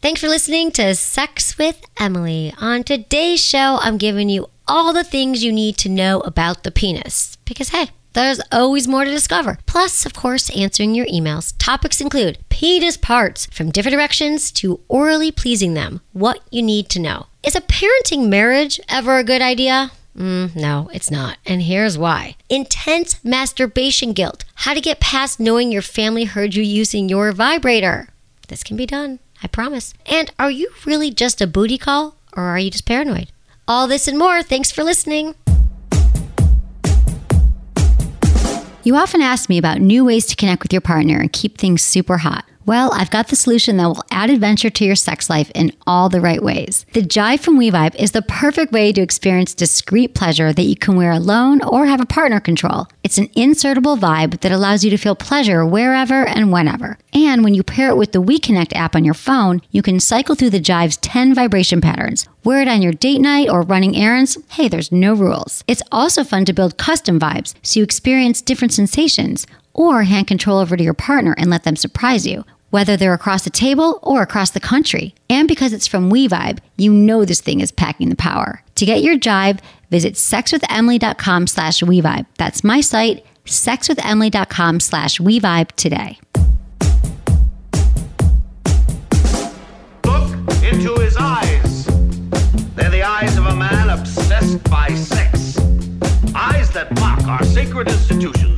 Thanks for listening to Sex with Emily. On today's show, I'm giving you all the things you need to know about the penis. Because, hey, there's always more to discover. Plus, of course, answering your emails. Topics include penis parts, from different erections to orally pleasing them. What you need to know. Is a parenting marriage ever a good idea? Mm, no, it's not. And here's why intense masturbation guilt. How to get past knowing your family heard you using your vibrator. This can be done, I promise. And are you really just a booty call or are you just paranoid? All this and more. Thanks for listening. You often ask me about new ways to connect with your partner and keep things super hot. Well, I've got the solution that will add adventure to your sex life in all the right ways. The Jive from WeVibe is the perfect way to experience discreet pleasure that you can wear alone or have a partner control. It's an insertable vibe that allows you to feel pleasure wherever and whenever. And when you pair it with the WeConnect app on your phone, you can cycle through the Jive's 10 vibration patterns. Wear it on your date night or running errands. Hey, there's no rules. It's also fun to build custom vibes so you experience different sensations or hand control over to your partner and let them surprise you whether they're across the table or across the country. And because it's from WeVibe, you know this thing is packing the power. To get your jive, visit sexwithemily.com slash WeVibe. That's my site, sexwithemily.com slash WeVibe today. Look into his eyes. They're the eyes of a man obsessed by sex. Eyes that mock our sacred institutions.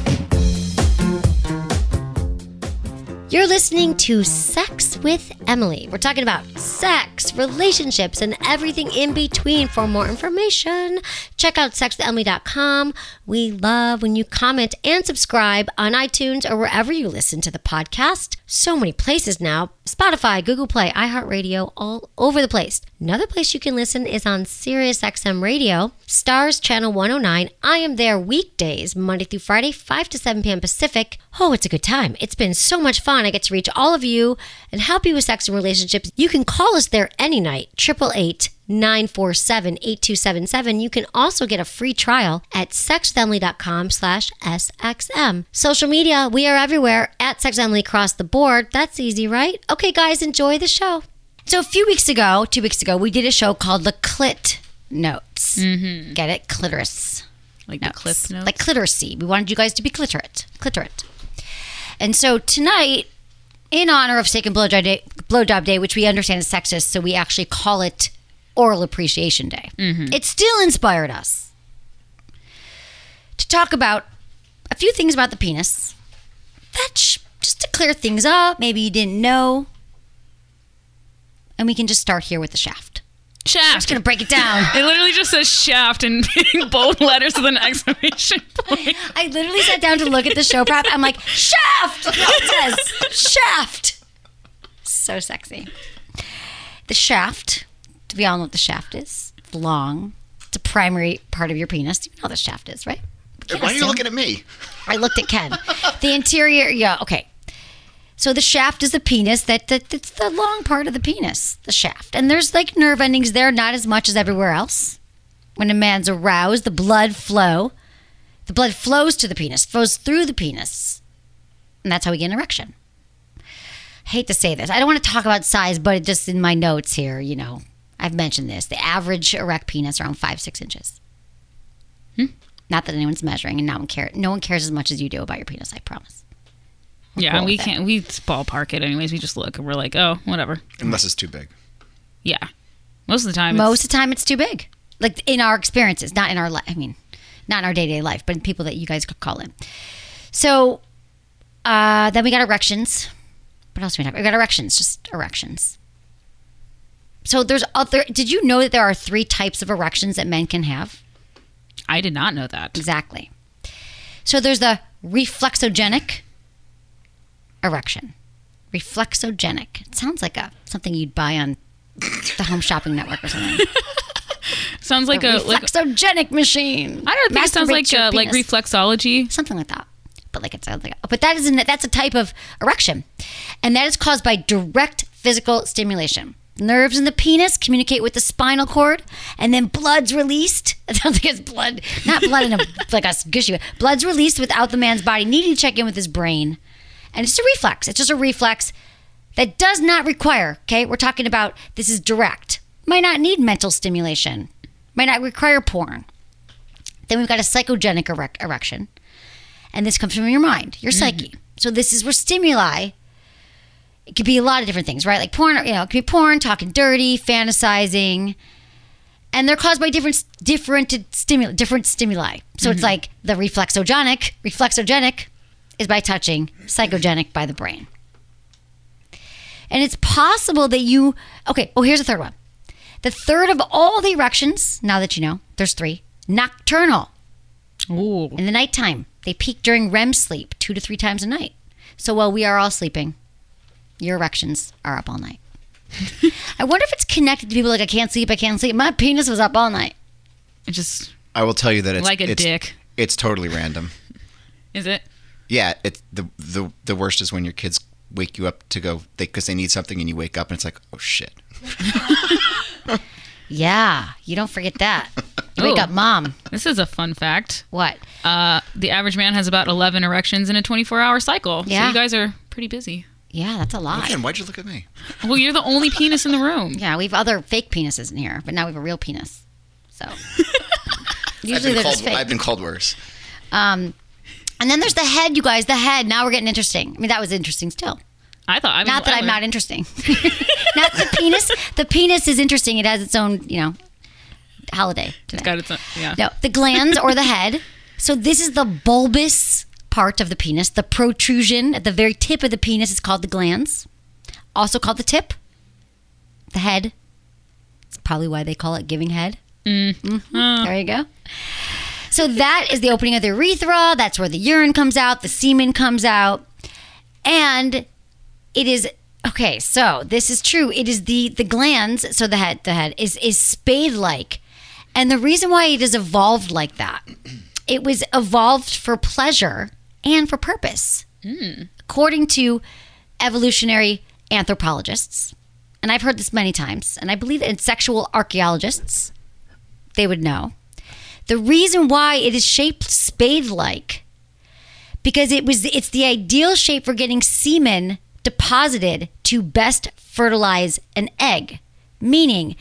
You're listening to Sex with Emily. We're talking about sex, relationships, and everything in between. For more information, check out sexwithemily.com. We love when you comment and subscribe on iTunes or wherever you listen to the podcast. So many places now Spotify, Google Play, iHeartRadio, all over the place. Another place you can listen is on SiriusXM Radio, Stars Channel 109. I am there weekdays, Monday through Friday, 5 to 7 p.m. Pacific. Oh, it's a good time. It's been so much fun. I get to reach all of you and help you with sex and relationships. You can call us there any night, 888 947 8277. You can also get a free trial at sexwithemily.com slash SXM. Social media, we are everywhere at sexwithemily across the board. That's easy, right? Okay, guys, enjoy the show. So a few weeks ago, two weeks ago, we did a show called The Clit Notes. Mm-hmm. Get it? Clitoris. Like the clip notes? Like cliteracy. We wanted you guys to be clitorate. Clitorate. And so tonight, in honor of Steak and Blowjob Day, Blowjob Day, which we understand is sexist, so we actually call it Oral Appreciation Day. Mm-hmm. It still inspired us to talk about a few things about the penis. That sh- just to clear things up, maybe you didn't know. And we can just start here with the shaft. Shaft. I'm just gonna break it down. It literally just says shaft in bold letters with an exclamation point. I literally sat down to look at the show prep. I'm like, shaft! That's it says. Shaft. So sexy. The shaft, do we all know what the shaft is? It's long. It's a primary part of your penis. You know what the shaft is, right? Why are you looking at me? I looked at Ken. The interior, yeah, okay. So the shaft is the penis. That, that that's the long part of the penis, the shaft. And there's like nerve endings there, not as much as everywhere else. When a man's aroused, the blood flow. The blood flows to the penis, flows through the penis, and that's how we get an erection. hate to say this. I don't want to talk about size, but just in my notes here, you know, I've mentioned this. The average erect penis around five six inches. Hmm? Not that anyone's measuring, and no one cares. No one cares as much as you do about your penis. I promise. Yeah, cool we can't. We ballpark it anyways. We just look and we're like, oh, whatever. Unless it's too big. Yeah. Most of the time, Most of the time, it's too big. Like in our experiences, not in our life. I mean, not in our day to day life, but in people that you guys could call in. So uh, then we got erections. What else do we have? We got erections, just erections. So there's other. Did you know that there are three types of erections that men can have? I did not know that. Exactly. So there's the reflexogenic erection. Reflexogenic. It sounds like a something you'd buy on the Home Shopping Network or something. sounds like a, like reflexogenic machine. I don't think it sounds like your uh, like reflexology. something like that. But like it sounds like, but that isn't that's a type of erection, and that is caused by direct physical stimulation. Nerves in the penis communicate with the spinal cord, and then blood's released. It sounds like it's blood, not blood in a like a gushy. way. Blood's released without the man's body needing to check in with his brain, and it's a reflex. It's just a reflex that does not require. Okay, we're talking about this is direct. Might not need mental stimulation. Might not require porn. Then we've got a psychogenic erec- erection and this comes from your mind, your mm-hmm. psyche. So this is where stimuli. It could be a lot of different things, right? Like porn, you know, it could be porn, talking dirty, fantasizing, and they're caused by different different stimuli, different stimuli. So it's mm-hmm. like the reflexogenic. Reflexogenic is by touching, psychogenic by the brain. And it's possible that you. Okay. Oh, here's a third one. The third of all the erections. Now that you know, there's three. Nocturnal Ooh. in the nighttime. They peak during REM sleep two to three times a night. So while we are all sleeping, your erections are up all night. I wonder if it's connected to people like I can't sleep, I can't sleep. My penis was up all night. It just I will tell you that it's Like a it's, dick. It's totally random. is it? Yeah, it's the the the worst is when your kids wake you up to go because they, need something and you wake up and it's like oh shit. Yeah, you don't forget that. You wake Ooh. up, mom. This is a fun fact. What? Uh, the average man has about 11 erections in a 24-hour cycle. Yeah. So you guys are pretty busy. Yeah, that's a lot. Again, why'd you look at me? Well, you're the only penis in the room. Yeah, we have other fake penises in here, but now we have a real penis. So I've usually been, they're called, just fake. I've been called worse. Um, and then there's the head, you guys. The head. Now we're getting interesting. I mean, that was interesting still. I thought. I mean, Not that I I'm not interesting. not the penis. The penis is interesting. It has its own, you know, holiday. It's Today. got its own, yeah. No, the glans or the head. So this is the bulbous part of the penis. The protrusion at the very tip of the penis is called the glans. Also called the tip. The head. It's probably why they call it giving head. Mhm. There you go. So that is the opening of the urethra. That's where the urine comes out, the semen comes out. And it is okay, so this is true. It is the the glans, so the head the head is is spade like. And the reason why it is evolved like that, it was evolved for pleasure and for purpose. Hmm. According to evolutionary anthropologists, and I've heard this many times, and I believe that in sexual archaeologists, they would know. The reason why it is shaped spade like because it was it's the ideal shape for getting semen deposited to best fertilize an egg. Meaning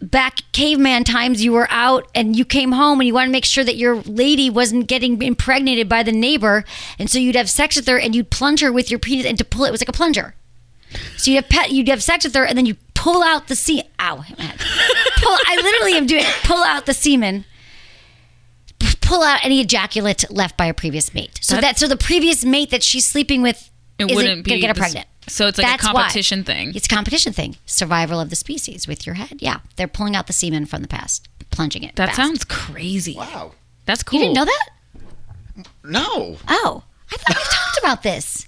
back caveman times you were out and you came home and you wanted to make sure that your lady wasn't getting impregnated by the neighbor and so you'd have sex with her and you'd plunge her with your penis and to pull it was like a plunger. So you'd have pet, you'd have sex with her and then you pull out the semen. Ow, pull. I literally am doing. Pull out the semen pull out any ejaculate left by a previous mate. So That- that so the previous mate that she's sleeping with It isn't wouldn't gonna be get her pregnant. so it's like a That's why. competition thing. It's a competition thing. Survival of the species with your head. Yeah, they're pulling out the semen from the past, plunging it. That fast. sounds crazy. Wow. That's cool. You didn't know that? No. Oh, I thought we talked about this.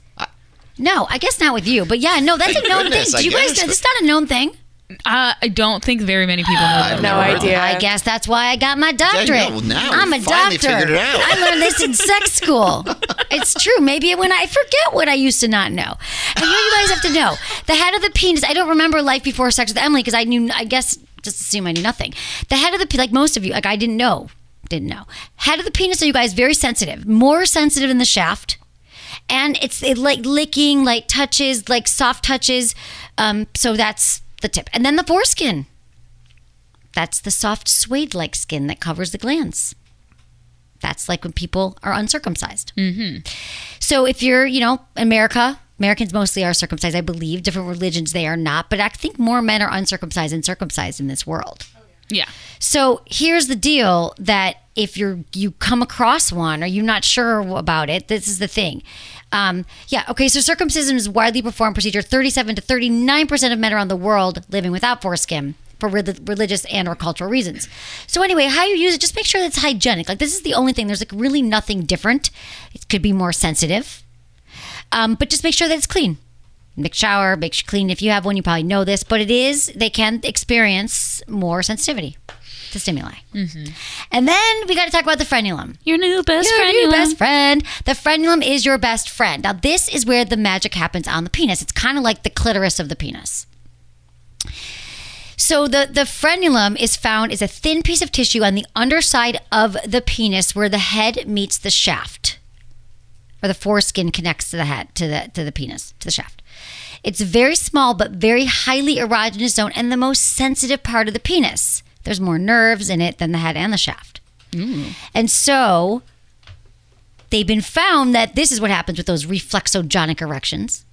No, I guess not with you, but yeah, no, that's a known goodness, thing. Do you guys? guess. This is not a known thing. Uh, I don't think very many people know. I've never heard that. I guess that's why I got my doctorate. well, now I'm we a finally doctor. figured it out. I learned this in sex school. It's true. Maybe when I forget what I used to not know. And here you guys have to know the head of the penis. I don't remember life before sex with Emily because I knew. I guess just assume I knew nothing. The head of the pe- like most of you, like I didn't know, didn't know. Head of the penis are you guys very sensitive, more sensitive than the shaft and it's it like licking, like touches, like soft touches. Um, so that's the tip, and then the foreskin. That's the soft suede-like skin that covers the glans. That's like when people are uncircumcised. Mm-hmm. So if you're, you know, America, Americans mostly are circumcised, I believe. Different religions they are not, but I think more men are uncircumcised than circumcised in this world. Yeah. So here's the deal that if you're you come across one or you're not sure about it, this is the thing. Um, yeah, okay, so circumcision is widely performed procedure. 37 to 39% of men around the world living without foreskin for re- religious and or cultural reasons. So anyway, how you use it, just make sure that it's hygienic. Like this is the only thing. There's like really nothing different. It could be more sensitive. Um, but just make sure that it's clean. Make shower, make clean. If you have one, you probably know this, but it is, they can experience more sensitivity. The stimuli. Mm-hmm. And then we got to talk about the frenulum. Your new best friend. Your friend. new best friend. The frenulum is your best friend. Now, this is where the magic happens on the penis. It's kind of like the clitoris of the penis. So the the frenulum is found is a thin piece of tissue on the underside of the penis where the head meets the shaft, or the foreskin connects to the head to the to the penis to the shaft. It's very small but very highly erogenous zone and the most sensitive part of the penis. There's more nerves in it than the head and the shaft. And so they've been found that this is what happens with those reflexogenic erections.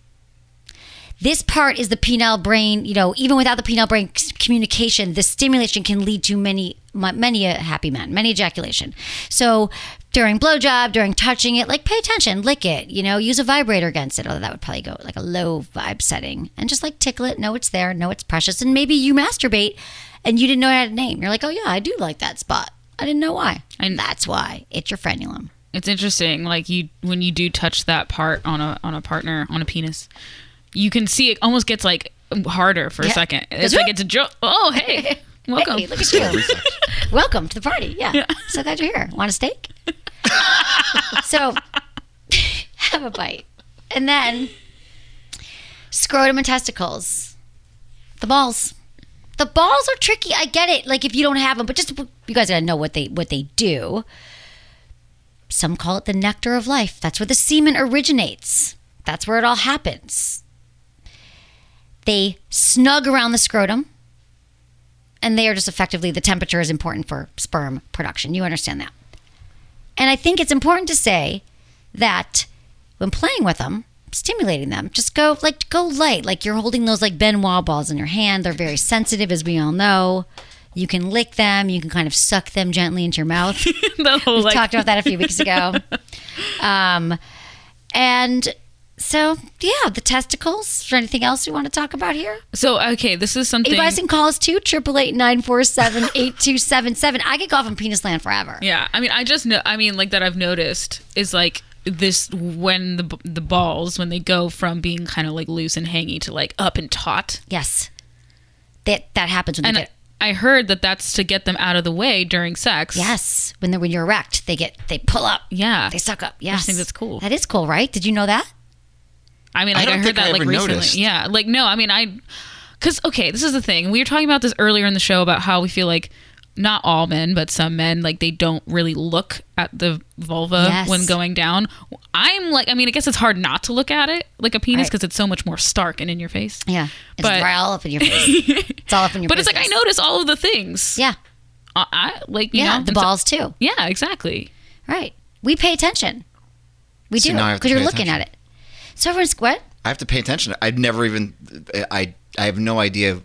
This part is the penile brain, you know, even without the penile brain communication, the stimulation can lead to many, many a happy man, many ejaculation. So during blowjob, during touching it, like pay attention, lick it, you know, use a vibrator against it. Although that would probably go like a low vibe setting and just like tickle it, know it's there, know it's precious. And maybe you masturbate and you didn't know it had a name. You're like, oh yeah, I do like that spot. I didn't know why. And that's why it's your frenulum. It's interesting, like you when you do touch that part on a on a partner on a penis, you can see it almost gets like harder for a second. It's like it's a joke. Oh hey, welcome. Hey, look at you. Welcome to the party. Yeah. So glad you're here. Want a steak? so have a bite. And then scrotum and testicles. The balls. The balls are tricky. I get it. Like if you don't have them, but just you guys gotta know what they what they do. Some call it the nectar of life. That's where the semen originates. That's where it all happens. They snug around the scrotum and they are just effectively the temperature is important for sperm production. You understand that. And I think it's important to say that when playing with them, stimulating them, just go like go light, like you're holding those like Ben Wa balls in your hand. They're very sensitive, as we all know. You can lick them. You can kind of suck them gently into your mouth. whole we like talked about that a few weeks ago. Um, and so yeah, the testicles. Is there anything else we want to talk about here? So okay, this is something. You guys can call us too, triple eight nine four seven eight two seven seven. I could go off in penis land forever. Yeah, I mean, I just know. I mean, like that I've noticed is like this when the the balls when they go from being kind of like loose and hangy to like up and taut. Yes, that that happens when And they get. I heard that that's to get them out of the way during sex. Yes, when they're when you're erect, they get they pull up. Yeah. They suck up. I Yes, just think that's cool. That is cool, right? Did you know that? I mean, I like I, don't heard think that I like ever recently. noticed. Yeah, like no, I mean, I because okay, this is the thing. We were talking about this earlier in the show about how we feel like not all men, but some men like they don't really look at the vulva Yes. when going down. I'm like, I mean, I guess it's hard not to look at it like a penis Right. because it's so much more stark and in your face. Yeah, it's But- right all up in your face. it's all up in your. But it's like I notice all of the things. Yeah, I, I like you yeah, know the and so- balls too. yeah, exactly. Right. We pay attention. We So do now I have to because you're pay looking at it. So everyone's what? I have to pay attention. I'd never even. I I have no idea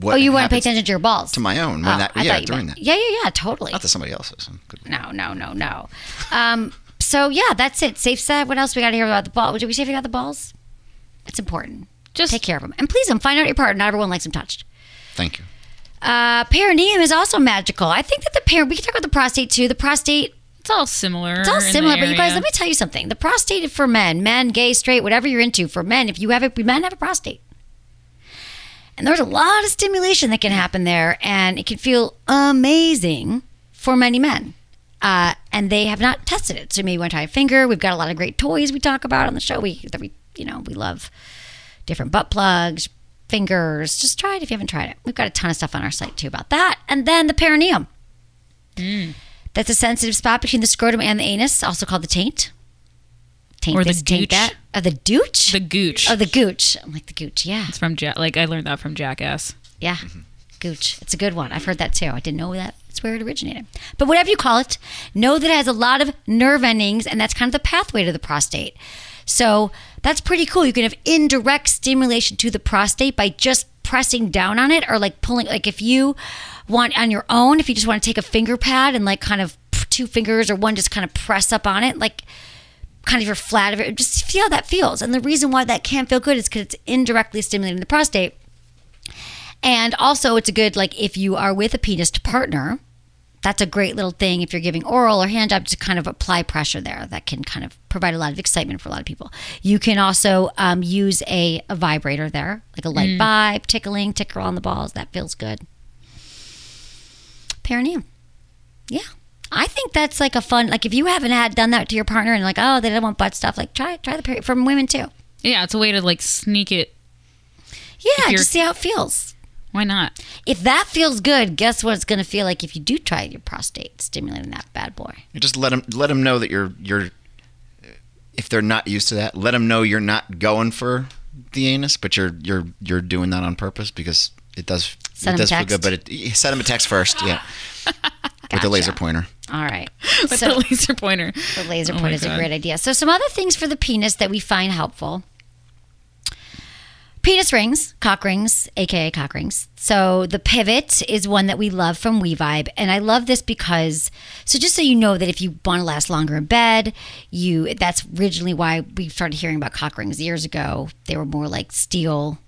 what. Oh, you want to pay attention to your balls to my own. When Oh, that, I yeah, thought you during meant- that. Yeah, yeah, yeah, totally. Not to somebody else's. No, no, no, no. Um, so yeah, that's it. Safe set. What else we got to hear about the ball? Did we say if we got the balls? It's important. Just Take care of them and please them. Find out your partner. Not everyone likes them touched. Thank you. Uh, perineum is also magical. I think that the per we can talk about the prostate too. The prostate It's all similar. it's all similar, but you guys, let me tell you something. The prostate for men, men, gay, straight, whatever you're into, for men, if you have it, men have a prostate. And there's a lot of stimulation that can happen there, and it can feel amazing for many men. Uh, and they have not tested it. So maybe to try a finger. We've got a lot of great toys we talk about on the show. We that we you know we love different butt plugs, fingers. Just try it if you haven't tried it. We've got a ton of stuff on our site too about that. And then the perineum. That's a sensitive spot between the scrotum and the anus, also called the taint. Taint Or the this, taint that. Oh, the douche? the gooch. oh, the gooch. I'm like, the gooch, yeah. it's from ja- like I learned that from Jackass. Yeah. Mm-hmm. Gooch. It's a good one. I've heard that too. I didn't know that. That's where it originated. But whatever you call it, know that it has a lot of nerve endings, and that's kind of the pathway to the prostate. So that's pretty cool. You can have indirect stimulation to the prostate by just pressing down on it or like pulling. Like if you want on your own, if you just want to take a finger pad and like kind of two fingers or one just kind of press up on it, like kind of your flat of it, just feel how that feels. And the reason why that can't feel good is because it's indirectly stimulating the prostate. And also, it's a good, like, if you are with a penis to partner, that's a great little thing if you're giving oral or hand job to kind of apply pressure there. That can kind of provide a lot of excitement for a lot of people. You can also um, use a, a vibrator there, like a light vibe, tickling, tickle on the balls. That feels good. perineum. Yeah. I think that's like a fun like if you haven't had done that to your partner and like oh they don't want butt stuff like try try the period from women too. Yeah, it's a way to like sneak it. Yeah, just see how it feels. Why not? If that feels good, guess what it's going to feel like if you do try your prostate stimulating that bad boy. You just let them let them know that you're you're. If they're not used to that, let them know you're not going for the anus, but you're you're you're doing that on purpose because it does Send 'em it does a feel good. But it, send them a text first, yeah, with Gotcha. the laser pointer. All right. With So- the laser pointer. The laser Oh my point is a great idea. So, some other things for the penis that we find helpful penis rings, cock rings, aka cock rings. So, the pivot is one that we love from WeVibe. And I love this because, so just so you know that if you want to last longer in bed, you that's originally why we started hearing about cock rings years ago. They were more like steel,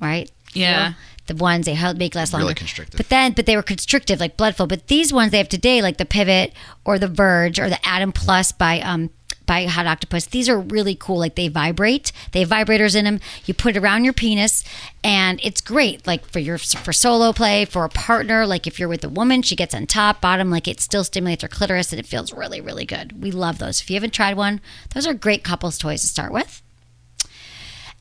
right? Yeah. Steel. The ones they help make last Really longer. constrictive. But then, but they were constrictive, like blood flow. But these ones they have today, like the Pivot or the Verge or the Atom Plus by um by Hot Octopus. These are really cool. Like they vibrate. They have vibrators in them. You put it around your penis, and it's great. Like for your for solo play, for a partner. Like if you're with a woman, she gets on top, bottom. Like it still stimulates her clitoris, and it feels really, really good. We love those. If you haven't tried one, those are great couples toys to start with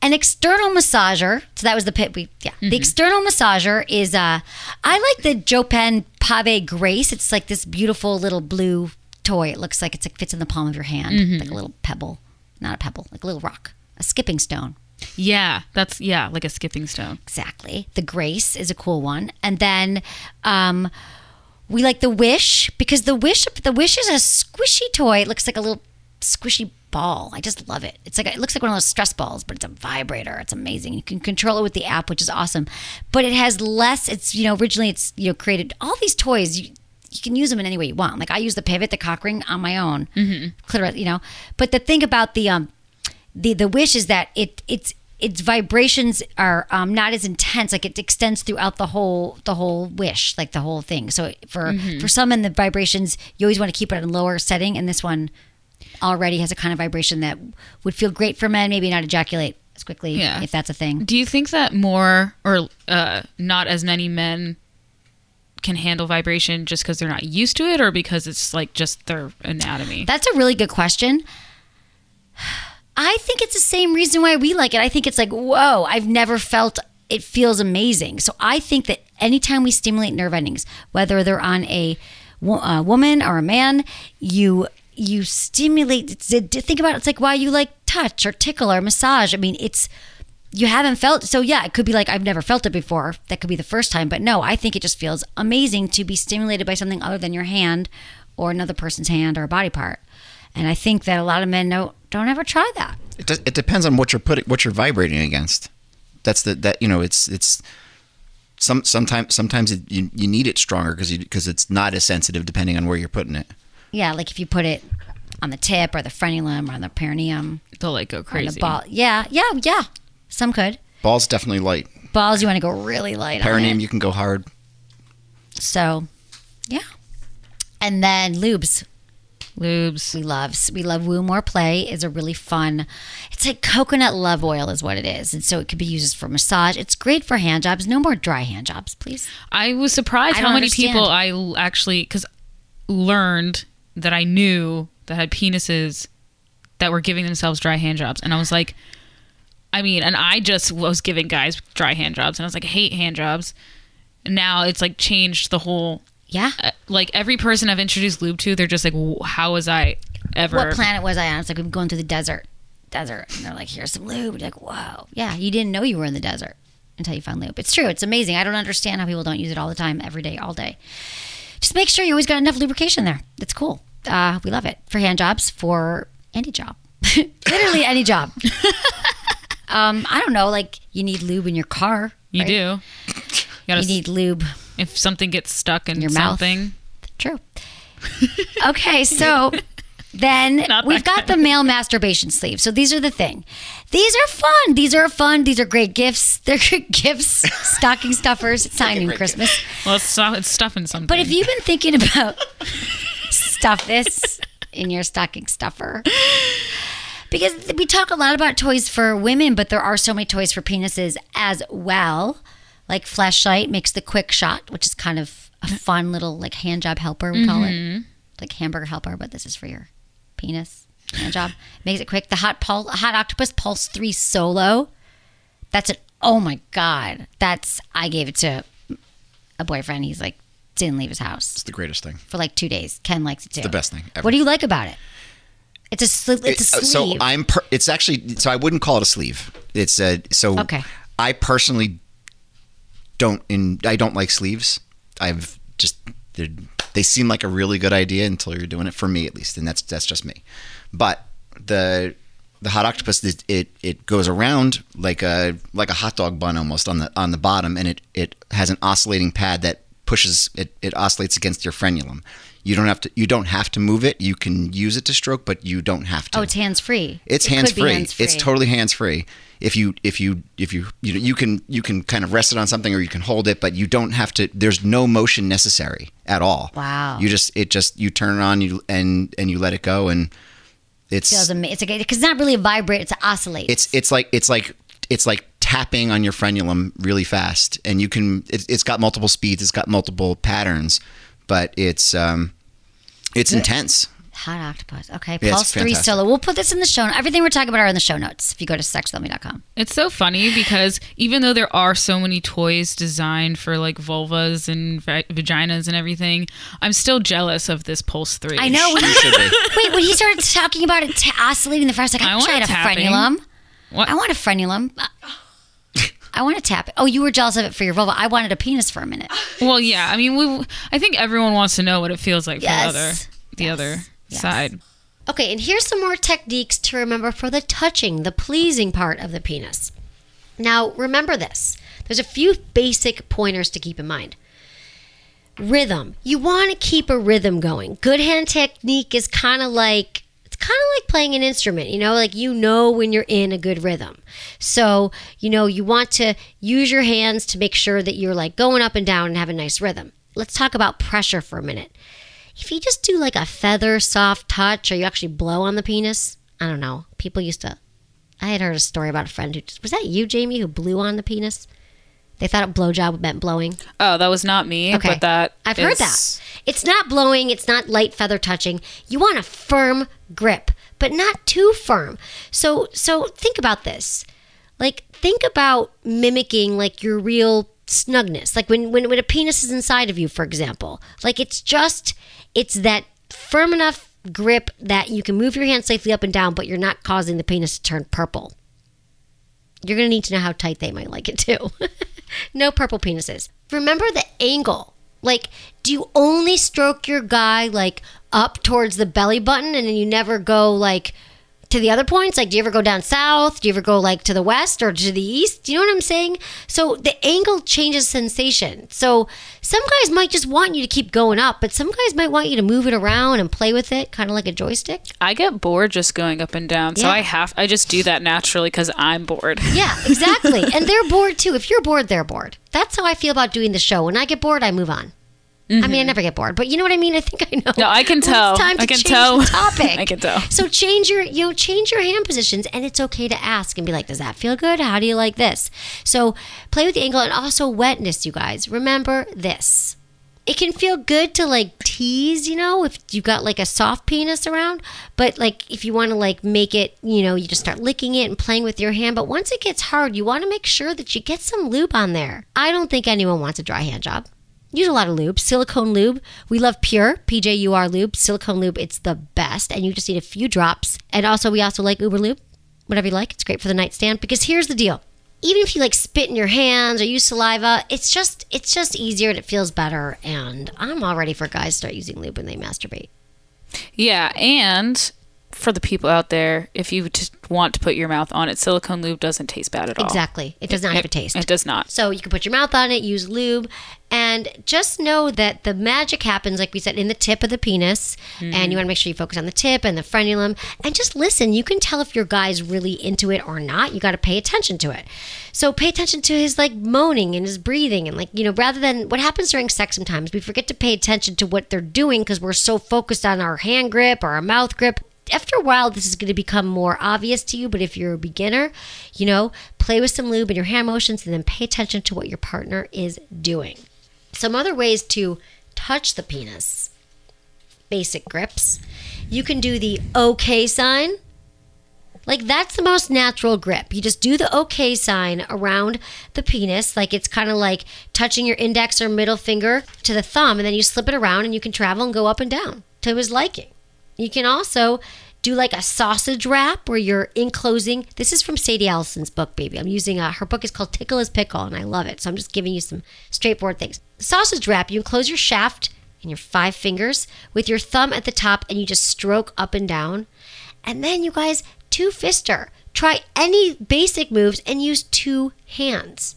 an external massager. So that was the pit. We yeah. The external massager is uh, I like the Jopen Pave Grace. It's like this beautiful little blue toy. It looks like it's like fits in the palm of your hand, like a little pebble, not a pebble, like a little rock, a skipping stone. Yeah, that's yeah, like a skipping stone. Exactly. The Grace is a cool one, and then um, we like the Wish because the Wish the Wish is a squishy toy. It looks like a little squishy ball. I just love it. It's like it looks like one of those stress balls, but it's a vibrator. It's amazing. You can control it with the app, which is awesome. But it has less. It's you know originally it's you know created all these toys. You, you can use them in any way you want. Like I use the pivot, the cock ring on my own, clitoris, you know. But the thing about the um the the wish is that it it's its vibrations are um, not as intense like it extends throughout the whole the whole wish like the whole thing so for for some in the vibrations you always want to keep it at a lower setting and this one already has a kind of vibration that would feel great for men maybe not ejaculate as quickly Yeah. if that's a thing Do you think that more or uh, not as many men can handle vibration just because they're not used to it, or because it's like just their anatomy? That's a really good question. I think it's the same reason why we like it. I think it's like, whoa, I've never felt it feels amazing. So I think that anytime we stimulate nerve endings, whether they're on a, wo- a woman or a man, you you stimulate. Think about it. It's like why you like touch or tickle or massage. I mean, it's you haven't felt so yeah it could be like i've never felt it before that could be the first time but no i think it just feels amazing to be stimulated by something other than your hand or another person's hand or a body part and i think that a lot of men don't don't ever try that It, it depends on what you're putting, what you're vibrating against. That's the that you know it's it's some sometimes sometimes it, you you need it stronger because because it's not as sensitive depending on where you're putting it. Yeah like if you put it on the tip or the frenulum or on the perineum They'll like go on crazy. the ball yeah yeah yeah some could Balls definitely light. balls you want to go really light on Perineum it. you can go hard. so yeah and then lubes Lubes. we love we love woo more play is a really fun it's like coconut love oil is what it is and so it could be used for massage it's great for hand jobs no more dry hand jobs please I was surprised I how many understand. people I actually because learned that I knew that had penises that were giving themselves dry hand jobs, and I was like, I mean, and I just was giving guys dry hand jobs, and I was like, I hate hand jobs. And now it's like changed the whole. yeah. uh, Like every person I've introduced lube to, they're just like, how was I ever? what planet was i on? It's like i'm going through the desert. Desert. And they're like here's some lube. You're like whoa. Yeah you didn't know you were in the desert until you found lube. It's true. It's amazing. I don't understand how people don't use it all the time every day all day just make sure you always got enough lubrication there it's cool uh, we love it for hand jobs for any job literally any job um, i don't know like you need lube in your car You right? do. You gotta you need lube if something gets stuck in your mouth. True. okay, so then Not we've got the male masturbation sleeve. So these are the thing. These are fun. These are fun. These are great gifts. They're good gifts. Stocking stuffers. It's not even Christmas. Well, it's, stuff, it's stuffing something. But if you've been thinking about stuff this in your stocking stuffer. Because we talk a lot about toys for women, but there are so many toys for penises as well. Like Fleshlight makes the quick shot, which is kind of a fun little like hand job helper we call Mm-hmm. it, like hamburger helper, but this is for your penis hand job. Makes it quick. The hot pul- hot octopus pulse three solo. That's an oh my god. That's I gave it to a boyfriend. He's like didn't leave his house It's the greatest thing. for like two days. Ken likes it too. the best thing ever. What do you like about it? It's a sli- it's a It- uh, sleeve. So I'm. Per- it's actually. So I wouldn't call it a sleeve. It's a. So. Okay. I personally don't. In I don't like sleeves. I've just. They're- seem like a really good idea until you're doing it for me at least, and that's that's just me. But the the hot octopus it, it it goes around like a like a hot dog bun almost on the on the bottom, and it it has an oscillating pad that pushes it it oscillates against your frenulum. You don't have to you don't have to move it. You can use it to stroke, but you don't have to. oh, it's hands free. It's hands free. It's totally hands free. If you if you if you you know you can you can kind of rest it on something or you can hold it, but you don't have to. There's no motion necessary at all. Wow. You just it just you turn it on you and and you let it go and it's feels amazing. It's because it's not really a vibrate. It's an oscillate. it's it's like it's like it's like tapping on your frenulum really fast and you can it, it's got multiple speeds it's got multiple patterns but it's um it's intense Hot octopus. Okay, Yeah, Pulse three fantastic. solo. We'll put this in the show. Everything we're talking about are in the show notes. If you go to sexwithemily.com. It's so funny because even though there are so many toys designed for like vulvas and va- vaginas and everything, I'm still jealous of this Pulse 3. I know. When You wait, when he started talking about it t- oscillating the first, like I I, want tried a tapping. frenulum. What? I want a frenulum. I want to tap it. Oh, you were jealous of it for your vulva. I wanted a penis for a minute. Well, yeah. I mean, we. I think everyone wants to know what it feels like Yes. for the other, the other Yes. side. Okay, and here's some more techniques to remember for the touching, the pleasing part of the penis. Now, remember this. There's a few basic pointers to keep in mind. Rhythm. You want to keep a rhythm going. Good hand technique is kind of like it's kind of like playing an instrument, you know, like you know when you're in a good rhythm. So, you know, you want to use your hands to make sure that you're like going up and down and have a nice rhythm. Let's talk about pressure for a minute if you just do like a feather soft touch or you actually blow on the penis, I don't know. People used to. I had heard a story about a friend who was that you, Jamie, who blew on the penis. They thought a blowjob meant blowing. Oh, that was not me. Okay, But that I've heard that. It's not blowing. It's not light feather touching. You want a firm grip, but not too firm. So, so think about this. Like, think about mimicking like your real snugness. Like when when when a penis is inside of you, for example. Like it's just it's that firm enough grip that you can move your hand safely up and down, but you're not causing the penis to turn purple. You're going to need to know how tight they might like it too. no purple penises. Remember the angle. Like, do you only stroke your guy like up towards the belly button and then you never go like to the other points? Like, do you ever go down south? Do you ever go like to the west or to the east? Do you know what I'm saying? So the angle changes sensation. So some guys might just want you to keep going up, but some guys might want you to move it around and play with it, kind of like a joystick. I get bored just going up and down, so Yeah. I have. I just do that naturally because I'm bored. Yeah, exactly. and they're bored too. If you're bored, they're bored. That's how I feel about doing the show. When I get bored, I move on. I mean, I never get bored, but you know what I mean. I think I know. Mm-hmm. No, I can tell. It's time to I can change tell. the topic. I can tell. So change your, you know, change your hand positions, and it's okay to ask and be like, "Does that feel good? How do you like this?" So play with the angle and also wetness, you guys. Remember this. It can feel good to like tease, you know, if you've got like a soft penis around. But like if you want to like make it, you know, you just start licking it and playing with your hand. But once it gets hard, you want to make sure that you get some lube on there. I don't think anyone wants a dry hand job. Use a lot of lube, silicone lube. We love Pure PJUR lube, silicone lube. It's the best, and you just need a few drops. And also, we also like Uber lube, whatever you like. It's great for the nightstand because here's the deal: even if you like spit in your hands or use saliva, it's just it's just easier and it feels better. And I'm all ready for guys to start using lube when they masturbate. Yeah, and for the people out there, if you just want to put your mouth on it, silicone lube doesn't taste bad at all. Exactly, it does not have a taste. It does not. So you can put your mouth on it, use lube, and just know that the magic happens, like we said, in the tip of the penis. And you mm-hmm. want to make sure you focus on the tip and the frenulum. And just listen. You can tell if your guy's really into it or not. You got to pay attention to it. So pay attention to his like moaning and his breathing. And like, you know, rather than what happens during sex sometimes, we forget to pay attention to what they're doing because we're so focused on our hand grip or our mouth grip after a while this is going to become more obvious to you but if you're a beginner you know play with some lube in your hand motions and then pay attention to what your partner is doing Some other ways to touch the penis basic grips. You can do the OK sign. Like that's the most natural grip. You just do the OK sign around the penis, like it's kind of like touching your index or middle finger to the thumb, and then you slip it around and you can travel and go up and down to his liking. You can also do like a sausage wrap where you're enclosing. This is from Sadie Allison's book, baby. I'm using uh, her book is called Tickle His Pickle, and I love it. So I'm just giving you some straightforward things. Sausage wrap, you enclose your shaft in your five fingers with your thumb at the top, and you just stroke up and down. And then you guys, two fister. Try any basic moves and use two hands.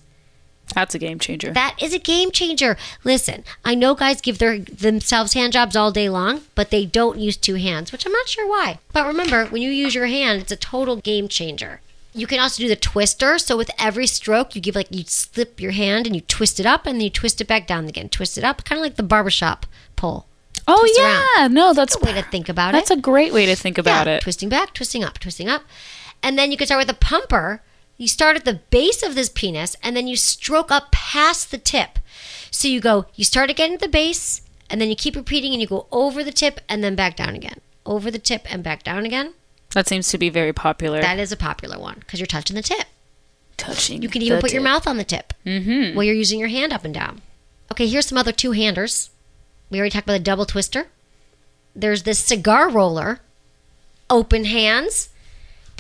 That's a game changer. That is a game changer. Listen, I know guys give their themselves hand jobs all day long, but they don't use two hands, which I'm not sure why. But remember, when you use your hand, it's a total game changer. You can also do the twister. So with every stroke, you give like you slip your hand and you twist it up and then you twist it back down again. Twist it up, kind of like the barbershop pull. oh twist yeah, no, that's That's a way to think about that's it. That's a great way to think about Yeah, it. Twisting back, twisting up, twisting up. And then you can start with a pumper. You start at the base of this penis and then you stroke up past the tip. So you go, you start again at the base and then you keep repeating and you go over the tip and then back down again. Over the tip and back down again. That seems to be very popular. That is a popular one because you're touching the tip. Touching. You can even put your mouth on the tip Mhm. while you're using your hand up and down. Okay, here's some other two handers. We already talked about the double twister. There's this cigar roller. Open hands.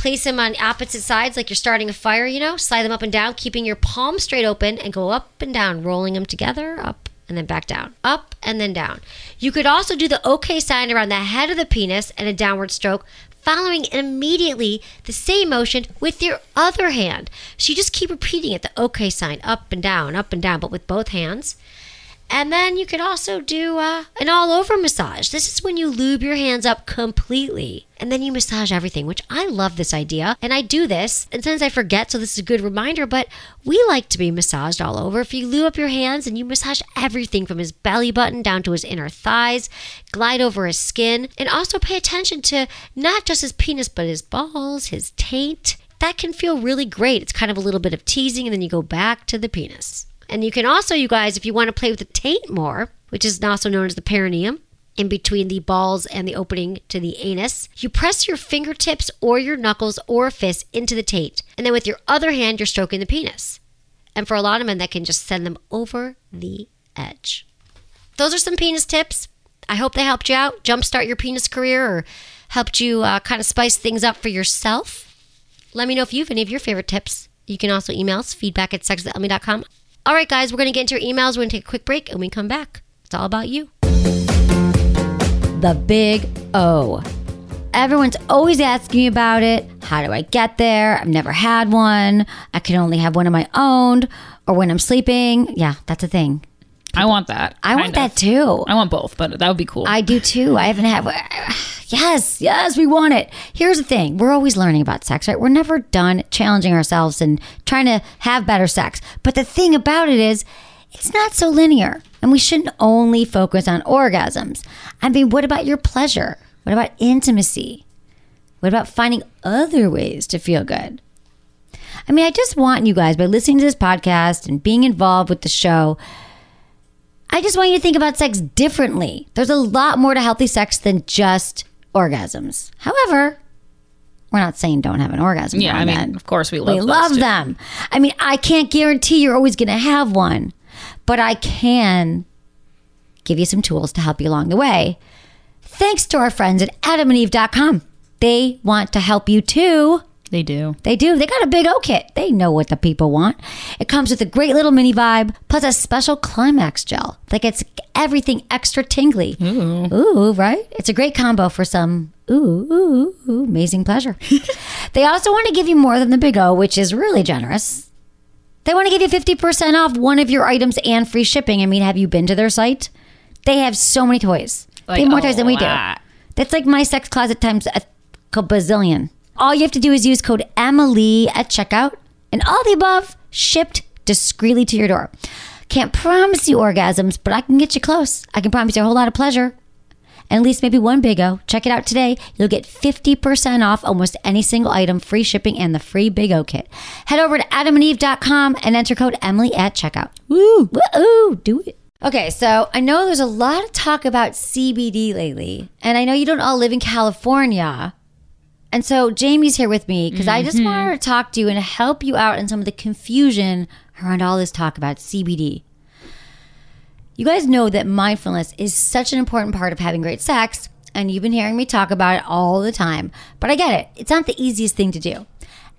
Place them on opposite sides like you're starting a fire, you know? Slide them up and down, keeping your palm straight open and go up and down, rolling them together, up and then back down. Up and then down. You could also do the OK sign around the head of the penis and a downward stroke, following immediately the same motion with your other hand. So you just keep repeating it, the OK sign, up and down, up and down, but with both hands. And then you can also do uh, an all over massage. This is when you lube your hands up completely and then you massage everything, which I love this idea. And I do this, and sometimes I forget, so this is a good reminder, but we like to be massaged all over. If you lube up your hands and you massage everything from his belly button down to his inner thighs, glide over his skin, and also pay attention to not just his penis, but his balls, his taint. That can feel really great. It's kind of a little bit of teasing, and then you go back to the penis. And you can also, you guys, if you want to play with the taint more, which is also known as the perineum, in between the balls and the opening to the anus, you press your fingertips or your knuckles or fists into the taint. And then with your other hand, you're stroking the penis. And for a lot of men, that can just send them over the edge. Those are some penis tips. I hope they helped you out, jumpstart your penis career, or helped you uh, kind of spice things up for yourself. Let me know if you have any of your favorite tips. You can also email us feedback at sexwithemily.com. All right, guys, we're going to get into your emails. We're going to take a quick break and we come back. It's all about you. The big O. Everyone's always asking me about it. How do I get there? I've never had one. I can only have one of my own or when I'm sleeping. Yeah, that's a thing. I want that. I want kind that too. I want both, but that would be cool. I do too. I haven't had. Yes, yes, we want it. Here's the thing: we're always learning about sex, right? We're never done challenging ourselves and trying to have better sex. But the thing about it is, it's not so linear, and we shouldn't only focus on orgasms. I mean, what about your pleasure? What about intimacy? What about finding other ways to feel good? I mean, I just want you guys, by listening to this podcast and being involved with the show, I just want you to think about sex differently. There's a lot more to healthy sex than just orgasms. However, we're not saying don't have an orgasm. yeah, I mean, not. of course we love we love too. them. I mean, I can't guarantee you're always going to have one, but I can give you some tools to help you along the way. Thanks to our friends at adamandeve.com. They want to help you too. They do. They do. They got a big O kit. They know what the people want. It comes with a great little mini vibe, plus a special climax gel that gets everything extra tingly. Ooh. Ooh, right? It's a great combo for some ooh, ooh, ooh, amazing pleasure. they also want to give you more than the big O, which is really generous. They want to give you 50% off one of your items and free shipping. I mean, have you been to their site? They have so many toys. they Like have more toys than we do. That's like my sex closet times a bazillion. All you have to do is use code Emily at checkout, and all the above shipped discreetly to your door. Can't promise you orgasms, but I can get you close. I can promise you a whole lot of pleasure. And at least maybe one big O. Check it out today. You'll get 50% off almost any single item, free shipping, and the free Big O kit. Head over to adamandeve.com and enter code Emily at checkout. Woo! Woo! Do it. Okay, so I know there's a lot of talk about CBD lately, and I know you don't all live in California. And so Jamie's here with me because I just wanted mm-hmm. to talk to you and help you out in some of the confusion around all this talk about CBD. You guys know that mindfulness is such an important part of having great sex, and you've been hearing me talk about it all the time. But I get it, it's not the easiest thing to do.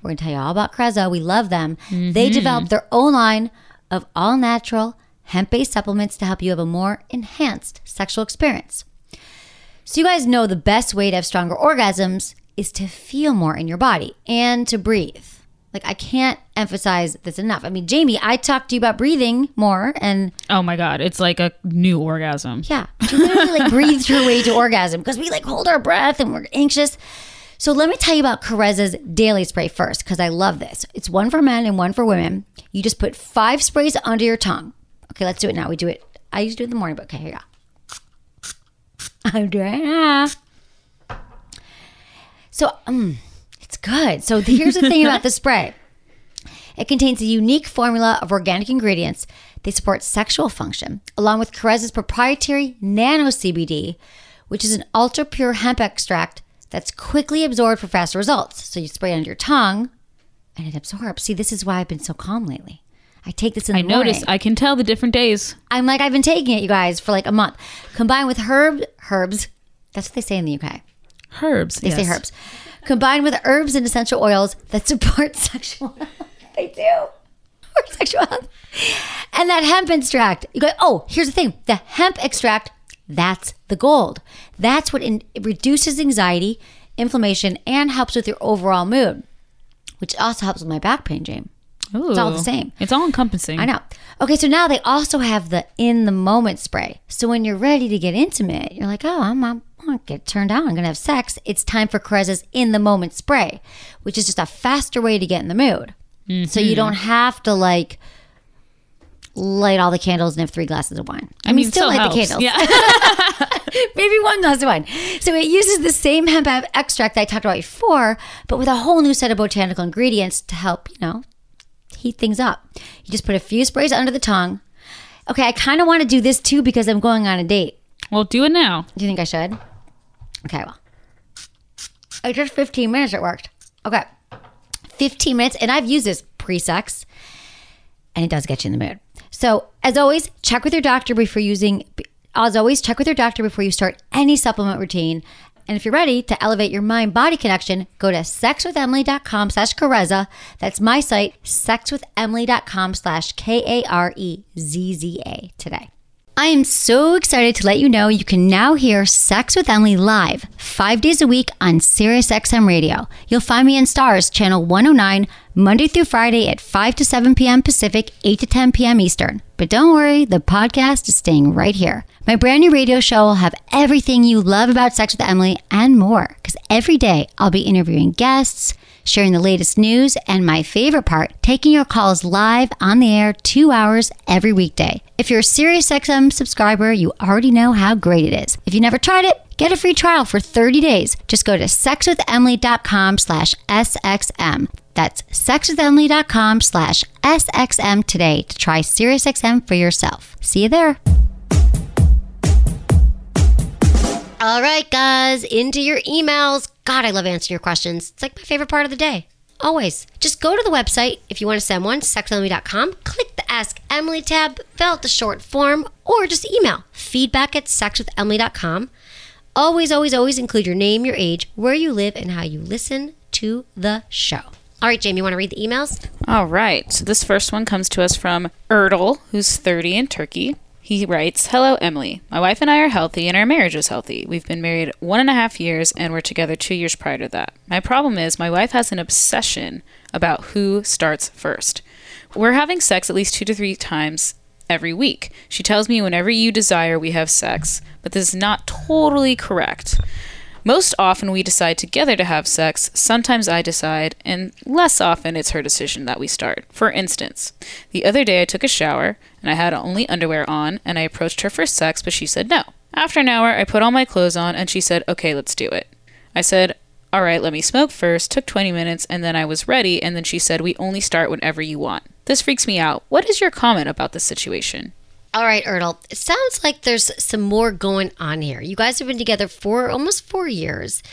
We're gonna tell you all about Karezza. We love them. They mm-hmm. developed their own line of all natural, hemp based supplements to help you have a more enhanced sexual experience. So, you guys know the best way to have stronger orgasms is to feel more in your body and to breathe. Like, I can't emphasize this enough. I mean, Jamie, I talked to you about breathing more, and Oh my god, it's like a new orgasm. yeah, she literally like breathed her way to orgasm because we like hold our breath and we're anxious. So let me tell you about Karezza's daily spray first because I love this. It's one for men and one for women. You just put five sprays under your tongue. Okay, let's do it now. We do it. I used to do it in the morning, but okay, here you go. I'm doing it now. So, um, it's good. So here's the thing about the spray. It contains a unique formula of organic ingredients. They support sexual function, along with Karezza's proprietary nano CBD, which is an ultra pure hemp extract that's quickly absorbed for faster results. So you spray it under your tongue and it absorbs. See, this is why I've been so calm lately. I take this in the I morning. I can tell the different days. I'm like, I've been taking it, you guys, for like a month. Combined with herb herbs. That's what they say in the UK. Herbs. They say herbs. Combined with herbs and essential oils that support sexual health. they do. Or sexual health. And that hemp extract. You go, oh, here's the thing. The hemp extract, that's the gold. That's what in, it reduces anxiety, inflammation, and helps with your overall mood, which also helps with my back pain, James. It's all the same. It's all encompassing. I know. Okay, so now they also have the in the moment spray. So when you're ready to get intimate, you're like, oh, I'm, I'm, I'm gonna get turned on. I'm gonna have sex. It's time for Karezza's in the moment spray, which is just a faster way to get in the mood. So you mm-hmm. don't have to like light all the candles and have three glasses of wine. I, mean, still, so light the candles. Yeah. Maybe one glass of wine. So it uses the same hemp extract that I talked about before, but with a whole new set of botanical ingredients to help, you know, heat things up. You just put a few sprays under the tongue. Okay, I kind of want to do this too because I'm going on a date. well, do it now. Do you think I should? Okay, well. I just 15 minutes it worked. Okay. 15 minutes, and I've used this pre sex, and it does get you in the mood. So, as always, check with your doctor before using, as always, check with your doctor before you start any supplement routine. And if you're ready to elevate your mind body connection, go to sexwithemily.com slash Karezza. That's my site, sexwithemily.com slash K A R E Z Z A today. I am so excited to let you know you can now hear Sex with Emily live five days a week on SiriusXM Radio. You'll find me in Stars, channel 109, Monday through Friday at 5 to 7 p.m. Pacific, 8 to 10 p.m. Eastern. But don't worry, the podcast is staying right here. My brand new radio show will have everything you love about Sex with Emily and more, because every day I'll be interviewing guests sharing the latest news, and my favorite part, taking your calls live on the air two hours every weekday. If you're a SiriusXM subscriber, you already know how great it is. If you never tried it, get a free trial for 30 days. Just go to sexwithemily.com slash SXM. That's sexwithemily.com slash SXM today to try SiriusXM for yourself. See you there. All right, guys, into your emails. God, I love answering your questions. It's like my favorite part of the day. Always. Just go to the website if you want to send one, sexemily.com. Click the Ask Emily tab, fill out the short form, or just email feedback at sexwithemily.com. Always, always, always include your name, your age, where you live, and how you listen to the show. All right, Jamie, you want to read the emails? All right. So this first one comes to us from Erdl, who's 30 in Turkey. He writes, Hello, Emily. My wife and I are healthy, and our marriage is healthy. We've been married one and a half years, and we're together two years prior to that. My problem is, my wife has an obsession about who starts first. We're having sex at least two to three times every week. She tells me whenever you desire, we have sex, but this is not totally correct. Most often, we decide together to have sex. Sometimes I decide, and less often, it's her decision that we start. For instance, the other day I took a shower and I had only underwear on, and I approached her for sex, but she said no. After an hour, I put all my clothes on, and she said, Okay, let's do it. I said, All right, let me smoke first. Took 20 minutes, and then I was ready, and then she said, We only start whenever you want. This freaks me out. What is your comment about this situation? All right, Ertl. It sounds like there's some more going on here. You guys have been together for almost four years,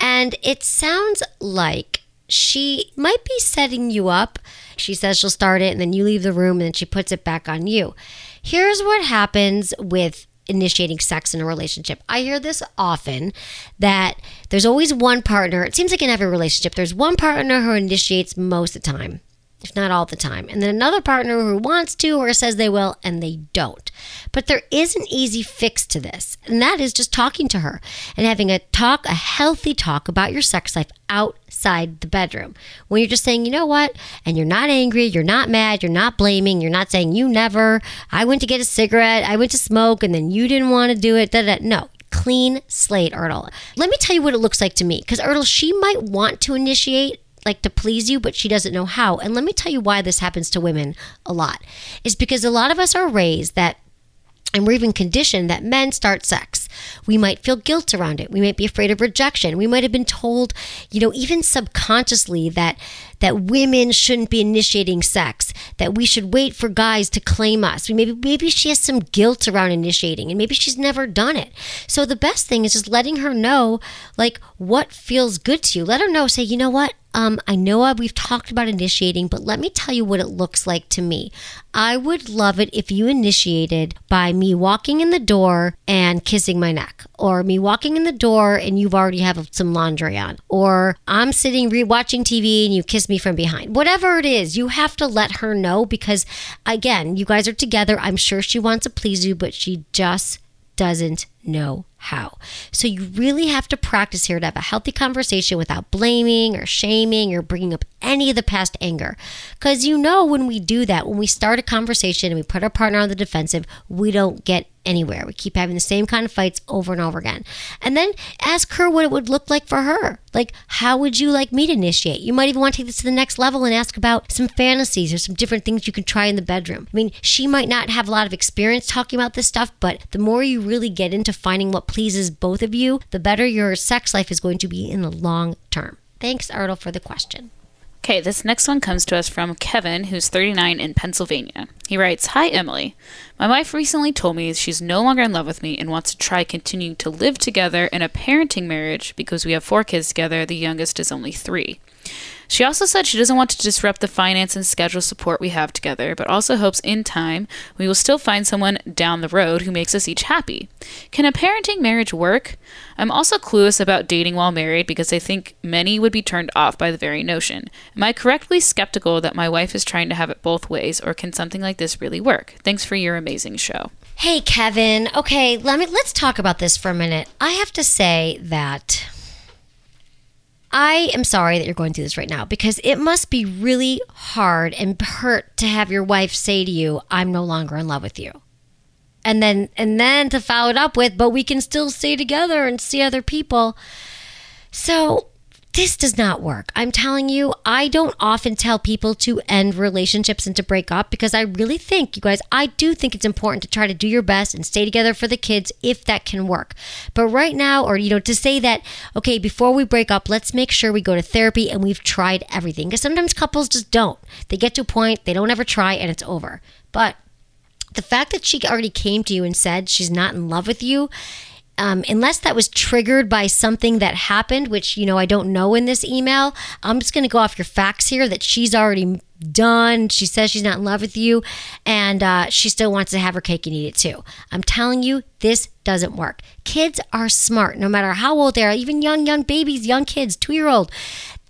and it sounds like she might be setting you up. She says she'll start it, and then you leave the room, and then she puts it back on you. Here's what happens with initiating sex in a relationship. I hear this often that there's always one partner. It seems like in every relationship, there's one partner who initiates most of the time if not all the time. And then another partner who wants to or says they will and they don't. But there is an easy fix to this, and that is just talking to her and having a talk, a healthy talk about your sex life outside the bedroom. When you're just saying, you know what, and you're not angry, you're not mad, you're not blaming, you're not saying, you never, I went to get a cigarette, I went to smoke, and then you didn't want to do it. Da, da. No, clean slate, Ertl. Let me tell you what it looks like to me, because Ertl, she might want to initiate like to please you, but she doesn't know how. And let me tell you why this happens to women a lot. Is because a lot of us are raised that and we're even conditioned that men start sex. We might feel guilt around it. We might be afraid of rejection. We might have been told, you know, even subconsciously that that women shouldn't be initiating sex, that we should wait for guys to claim us. Maybe maybe she has some guilt around initiating and maybe she's never done it. So the best thing is just letting her know like what feels good to you. Let her know, say, you know what? Um, I know we've talked about initiating, but let me tell you what it looks like to me. I would love it if you initiated by me walking in the door and kissing my neck, or me walking in the door and you've already have some laundry on, or I'm sitting re- watching TV and you kiss me from behind. Whatever it is, you have to let her know because, again, you guys are together. I'm sure she wants to please you, but she just doesn't know how. So you really have to practice here to have a healthy conversation without blaming or shaming or bringing up any of the past anger. Because you know, when we do that, when we start a conversation and we put our partner on the defensive, we don't get anywhere. We keep having the same kind of fights over and over again. And then ask her what it would look like for her. Like, how would you like me to initiate? You might even want to take this to the next level and ask about some fantasies or some different things you can try in the bedroom. I mean, she might not have a lot of experience talking about this stuff, but the more you really get into finding what pleases both of you, the better your sex life is going to be in the long term. Thanks, Ertl, for the question. Okay, this next one comes to us from Kevin, who's 39 in Pennsylvania. He writes Hi, Emily. My wife recently told me she's no longer in love with me and wants to try continuing to live together in a parenting marriage because we have four kids together. The youngest is only three. She also said she doesn't want to disrupt the finance and schedule support we have together, but also hopes in time we will still find someone down the road who makes us each happy. Can a parenting marriage work? I'm also clueless about dating while married because I think many would be turned off by the very notion. Am I correctly skeptical that my wife is trying to have it both ways, or can something like this really work? Thanks for your amazing show. Hey Kevin, okay, let me let's talk about this for a minute. I have to say that I am sorry that you're going through this right now because it must be really hard and hurt to have your wife say to you, "I'm no longer in love with you." And then and then to follow it up with, "But we can still stay together and see other people." So, this does not work. I'm telling you, I don't often tell people to end relationships and to break up because I really think, you guys, I do think it's important to try to do your best and stay together for the kids if that can work. But right now, or, you know, to say that, okay, before we break up, let's make sure we go to therapy and we've tried everything. Because sometimes couples just don't. They get to a point, they don't ever try, and it's over. But the fact that she already came to you and said she's not in love with you um, unless that was triggered by something that happened, which, you know, I don't know in this email, I'm just going to go off your facts here that she's already done. She says she's not in love with you and uh, she still wants to have her cake and eat it too. I'm telling you, this doesn't work. Kids are smart, no matter how old they are, even young, young babies, young kids, two year old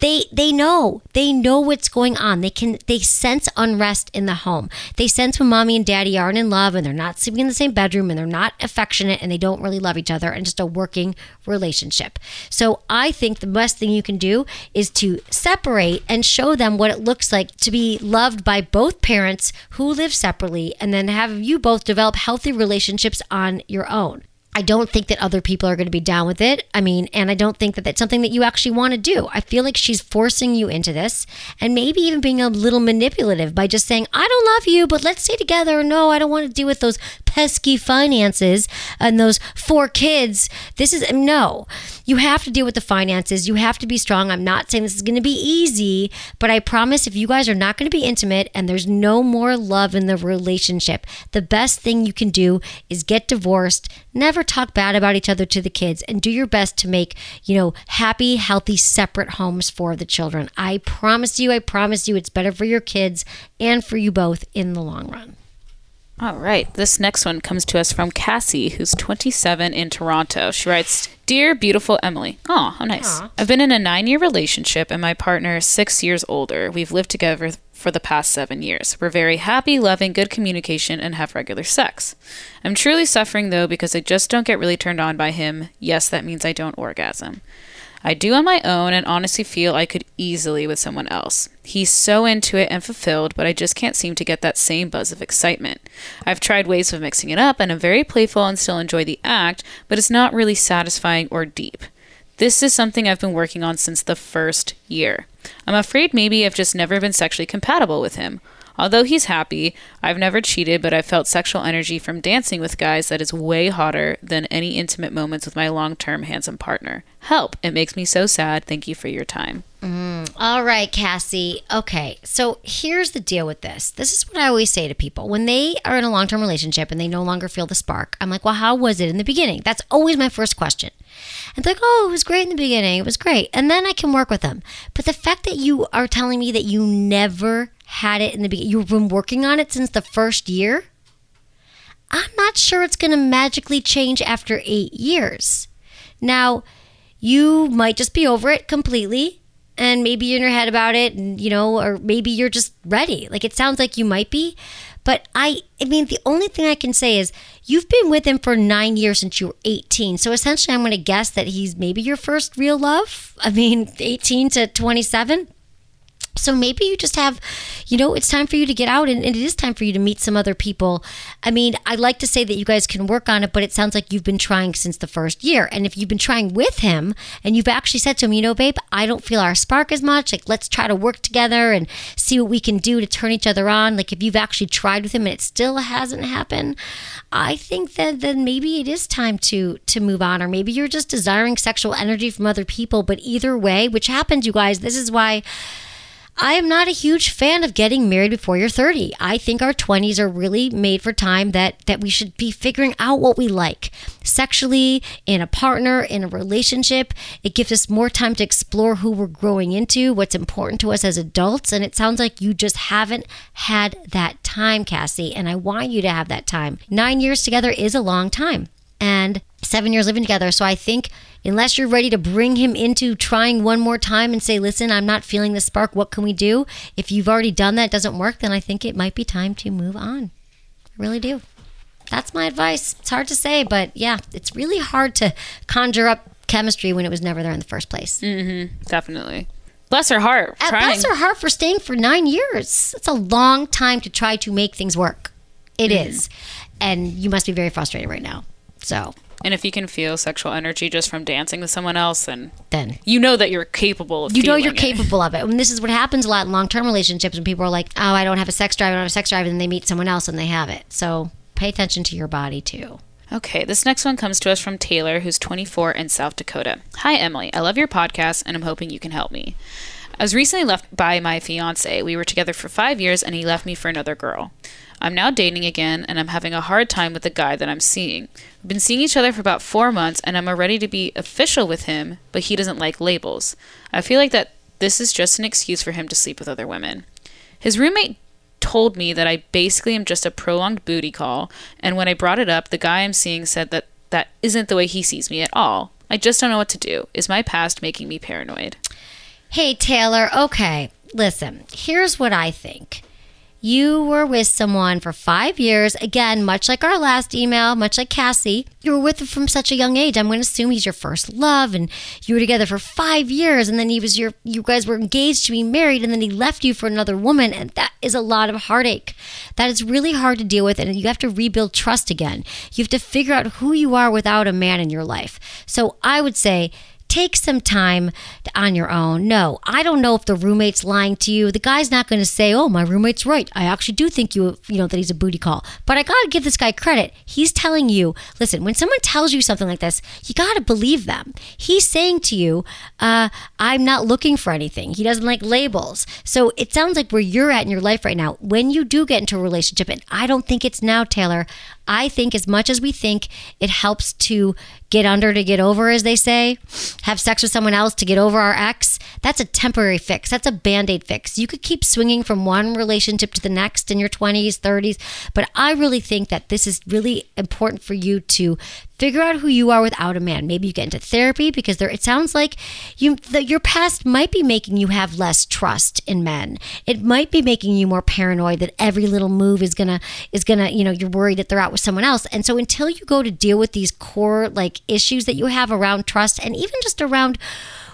they they know. They know what's going on. They can they sense unrest in the home. They sense when mommy and daddy aren't in love and they're not sleeping in the same bedroom and they're not affectionate and they don't really love each other and just a working relationship. So i think the best thing you can do is to separate and show them what it looks like to be loved by both parents who live separately and then have you both develop healthy relationships on your own I don't think that other people are going to be down with it. I mean, and I don't think that that's something that you actually want to do. I feel like she's forcing you into this and maybe even being a little manipulative by just saying, I don't love you, but let's stay together. No, I don't want to deal with those pesky finances and those four kids. This is no. You have to deal with the finances. You have to be strong. I'm not saying this is going to be easy, but I promise if you guys are not going to be intimate and there's no more love in the relationship, the best thing you can do is get divorced, never talk bad about each other to the kids, and do your best to make, you know, happy, healthy, separate homes for the children. I promise you, I promise you, it's better for your kids and for you both in the long run. All right. This next one comes to us from Cassie, who's 27 in Toronto. She writes Dear beautiful Emily. Oh, how nice. I've been in a nine year relationship and my partner is six years older. We've lived together for the past seven years. We're very happy, loving, good communication, and have regular sex. I'm truly suffering though because I just don't get really turned on by him. Yes, that means I don't orgasm. I do on my own and honestly feel I could easily with someone else. He's so into it and fulfilled, but I just can't seem to get that same buzz of excitement. I've tried ways of mixing it up and I'm very playful and still enjoy the act, but it's not really satisfying or deep. This is something I've been working on since the first year. I'm afraid maybe I've just never been sexually compatible with him. Although he's happy, I've never cheated, but I've felt sexual energy from dancing with guys that is way hotter than any intimate moments with my long term handsome partner. Help! It makes me so sad. Thank you for your time. Mm, all right, Cassie. Okay, so here's the deal with this. This is what I always say to people when they are in a long term relationship and they no longer feel the spark. I'm like, well, how was it in the beginning? That's always my first question. And they're like, oh, it was great in the beginning. It was great. And then I can work with them. But the fact that you are telling me that you never had it in the beginning, you've been working on it since the first year, I'm not sure it's going to magically change after eight years. Now, you might just be over it completely and maybe you're in your head about it and you know or maybe you're just ready. Like it sounds like you might be but i i mean the only thing i can say is you've been with him for nine years since you were 18 so essentially i'm going to guess that he's maybe your first real love. I mean 18 to 27 so maybe you just have, you know, it's time for you to get out and, and, it is time for you to meet some other people. I mean, I like to say that you guys can work on it, but it sounds like you've been trying since the first year. And if you've been trying with him and you've actually said to him, you know, babe, I don't feel our spark as much. Like, let's try to work together and see what we can do to turn each other on. Like, if you've actually tried with him and it still hasn't happened, I think that then maybe it is time to to move on, or maybe you're just desiring sexual energy from other people. But either way, which happens, you guys, this is why I am not a huge fan of getting married before you're 30. I think our 20s are really made for time that that we should be figuring out what we like sexually, in a partner, in a relationship. It gives us more time to explore who we're growing into, what's important to us as adults, and it sounds like you just haven't had that time, Cassie, and I want you to have that time. 9 years together is a long time. And 7 years living together. So I think unless you're ready to bring him into trying one more time and say, listen, I'm not feeling the spark. What can we do? If you've already done that, doesn't work, then I think it might be time to move on. I really do. That's my advice. It's hard to say, but yeah, it's really hard to conjure up chemistry when it was never there in the first place. Mm-hmm. Definitely. Bless her heart. Uh, bless her heart for staying for nine years. It's a long time to try to make things work. It mm-hmm. is, And you must be very frustrated right now. So and if you can feel sexual energy just from dancing with someone else, then then you know that you're capable of. You know you're it. capable of it. And this is what happens a lot in long term relationships when people are like, "Oh, I don't have a sex drive. I don't have a sex drive," and then they meet someone else and they have it. So pay attention to your body too. Okay, this next one comes to us from Taylor, who's 24 in South Dakota. Hi, Emily. I love your podcast, and I'm hoping you can help me. I was recently left by my fiance. We were together for five years, and he left me for another girl. I'm now dating again, and I'm having a hard time with the guy that I'm seeing. We've been seeing each other for about four months, and I'm ready to be official with him, but he doesn't like labels. I feel like that this is just an excuse for him to sleep with other women. His roommate told me that I basically am just a prolonged booty call, and when I brought it up, the guy I'm seeing said that that isn't the way he sees me at all. I just don't know what to do. Is my past making me paranoid? Hey, Taylor, okay, listen, here's what I think you were with someone for five years. Again, much like our last email, much like Cassie, you were with him from such a young age. I'm going to assume he's your first love, and you were together for five years, and then he was your, you guys were engaged to be married, and then he left you for another woman, and that is a lot of heartache. That is really hard to deal with, and you have to rebuild trust again. You have to figure out who you are without a man in your life. So I would say, take some time on your own. No, I don't know if the roommate's lying to you. The guy's not going to say, "Oh, my roommate's right. I actually do think you, you know, that he's a booty call." But I got to give this guy credit. He's telling you, "Listen, when someone tells you something like this, you got to believe them." He's saying to you, uh, "I'm not looking for anything." He doesn't like labels. So it sounds like where you're at in your life right now, when you do get into a relationship, and I don't think it's now, Taylor. I think as much as we think it helps to get under to get over, as they say, have sex with someone else to get over our ex, that's a temporary fix. That's a band aid fix. You could keep swinging from one relationship to the next in your 20s, 30s, but I really think that this is really important for you to figure out who you are without a man. Maybe you get into therapy because there it sounds like you that your past might be making you have less trust in men. It might be making you more paranoid that every little move is gonna is gonna you know you're worried that they're out with someone else. And so until you go to deal with these core like issues that you have around trust and even just around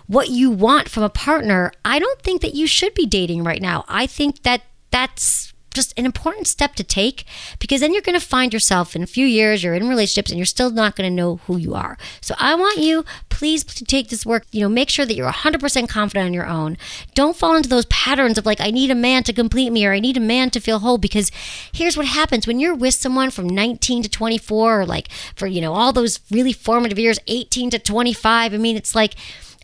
what you want from a partner, I don't think that you should be dating right now. I think that that's just an important step to take because then you're going to find yourself in a few years you're in relationships and you're still not going to know who you are. So i want you please to take this work you know make sure that you're 100% confident on your own. Don't fall into those patterns of like i need a man to complete me or i need a man to feel whole because here's what happens. When you're with someone from 19 to 24 or like for you know all those really formative years 18 to 25 i mean it's like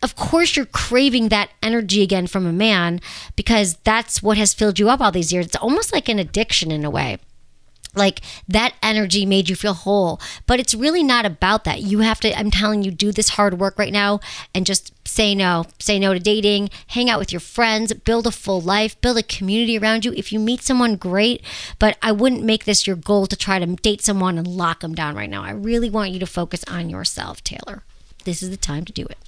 of course you're craving that energy again from a man because that's what has filled you up all these years. It's almost like an addiction in a way. Like that energy made you feel whole, but it's really not about that. You have to, I'm telling you, do this hard work right now and just say no. Say no to dating, hang out with your friends, build a full life, build a community around you. If you meet someone, great, but I wouldn't make this your goal to try to date someone and lock them down right now. I really want you to focus on yourself, Taylor. This is the time to do it.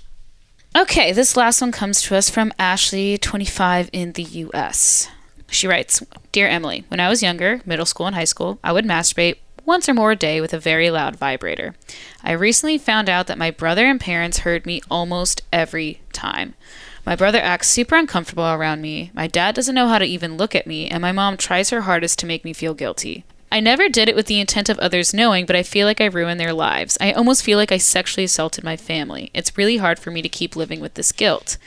Okay, this last one comes to us from Ashley, 25 in the US. She writes Dear Emily, when I was younger, middle school and high school, I would masturbate once or more a day with a very loud vibrator. I recently found out that my brother and parents heard me almost every time. My brother acts super uncomfortable around me, my dad doesn't know how to even look at me, and my mom tries her hardest to make me feel guilty. I never did it with the intent of others knowing, but I feel like I ruined their lives. I almost feel like I sexually assaulted my family. It's really hard for me to keep living with this guilt.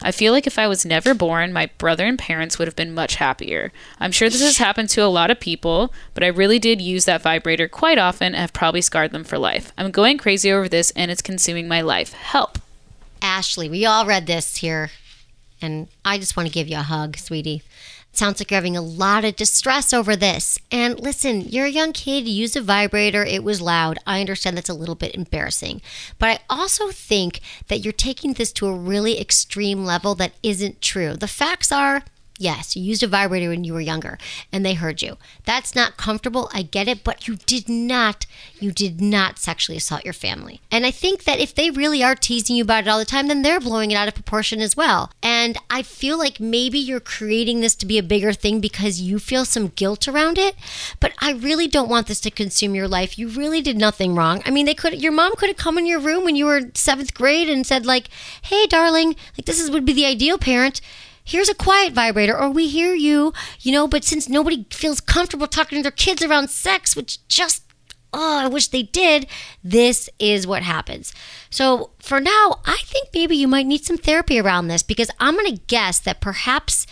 I feel like if I was never born, my brother and parents would have been much happier. I'm sure this has happened to a lot of people, but I really did use that vibrator quite often and have probably scarred them for life. I'm going crazy over this and it's consuming my life. Help. Ashley, we all read this here, and I just want to give you a hug, sweetie. Sounds like you're having a lot of distress over this. And listen, you're a young kid, you used a vibrator, it was loud. I understand that's a little bit embarrassing. But I also think that you're taking this to a really extreme level that isn't true. The facts are Yes, you used a vibrator when you were younger and they heard you. That's not comfortable. I get it, but you did not, you did not sexually assault your family. And I think that if they really are teasing you about it all the time, then they're blowing it out of proportion as well. And I feel like maybe you're creating this to be a bigger thing because you feel some guilt around it. But I really don't want this to consume your life. You really did nothing wrong. I mean, they could, your mom could have come in your room when you were seventh grade and said, like, hey, darling, like this is, would be the ideal parent here's a quiet vibrator or we hear you you know but since nobody feels comfortable talking to their kids around sex which just oh i wish they did this is what happens so for now i think maybe you might need some therapy around this because i'm going to guess that perhaps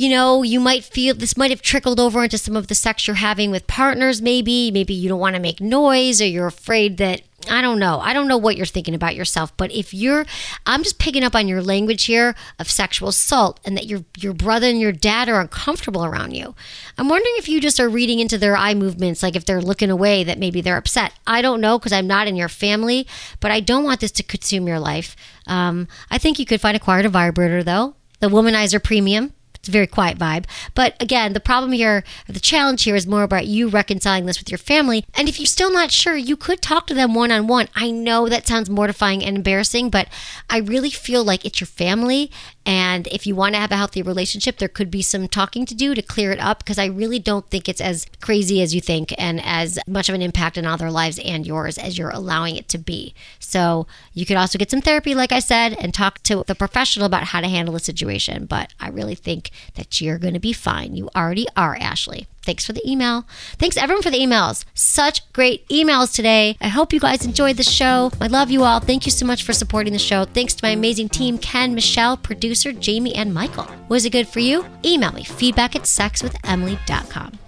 you know, you might feel this might have trickled over into some of the sex you're having with partners, maybe. Maybe you don't want to make noise or you're afraid that I don't know. I don't know what you're thinking about yourself, but if you're I'm just picking up on your language here of sexual assault and that your your brother and your dad are uncomfortable around you. I'm wondering if you just are reading into their eye movements like if they're looking away that maybe they're upset. I don't know because I'm not in your family, but I don't want this to consume your life. Um, I think you could find a quieter vibrator though. The womanizer premium It's a very quiet vibe. But again, the problem here, the challenge here is more about you reconciling this with your family. And if you're still not sure, you could talk to them one on one. I know that sounds mortifying and embarrassing, but I really feel like it's your family. And if you want to have a healthy relationship, there could be some talking to do to clear it up because I really don't think it's as crazy as you think and as much of an impact on all their lives and yours as you're allowing it to be. So you could also get some therapy, like I said, and talk to the professional about how to handle the situation. But I really think that you're going to be fine. You already are, Ashley. Thanks for the email. Thanks everyone for the emails. Such great emails today. I hope you guys enjoyed the show. I love you all. Thank you so much for supporting the show. Thanks to my amazing team Ken, Michelle, producer Jamie, and Michael. Was it good for you? Email me feedback at sexwithemily.com.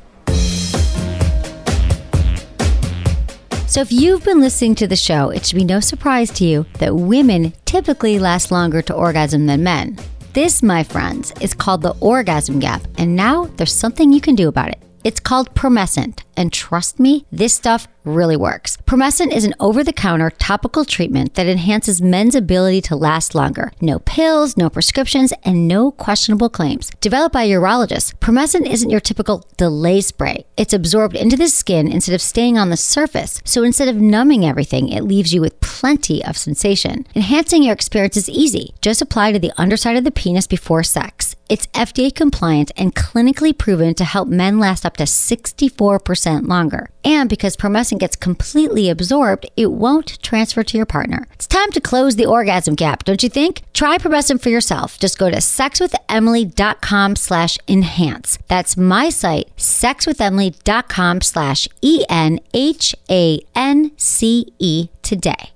So, if you've been listening to the show, it should be no surprise to you that women typically last longer to orgasm than men. This, my friends, is called the orgasm gap, and now there's something you can do about it. It's called Promescent, and trust me, this stuff really works. Promescent is an over the counter topical treatment that enhances men's ability to last longer. No pills, no prescriptions, and no questionable claims. Developed by a urologist, Promescent isn't your typical delay spray. It's absorbed into the skin instead of staying on the surface. So instead of numbing everything, it leaves you with plenty of sensation. Enhancing your experience is easy. Just apply to the underside of the penis before sex. It's FDA compliant and clinically proven to help men last up to 64% longer. And because Promescent gets completely absorbed, it won't transfer to your partner. It's time to close the orgasm gap, don't you think? Try Promescent for yourself. Just go to sexwithemily.com slash enhance. That's my site, sexwithemily.com slash E-N-H-A-N-C-E today.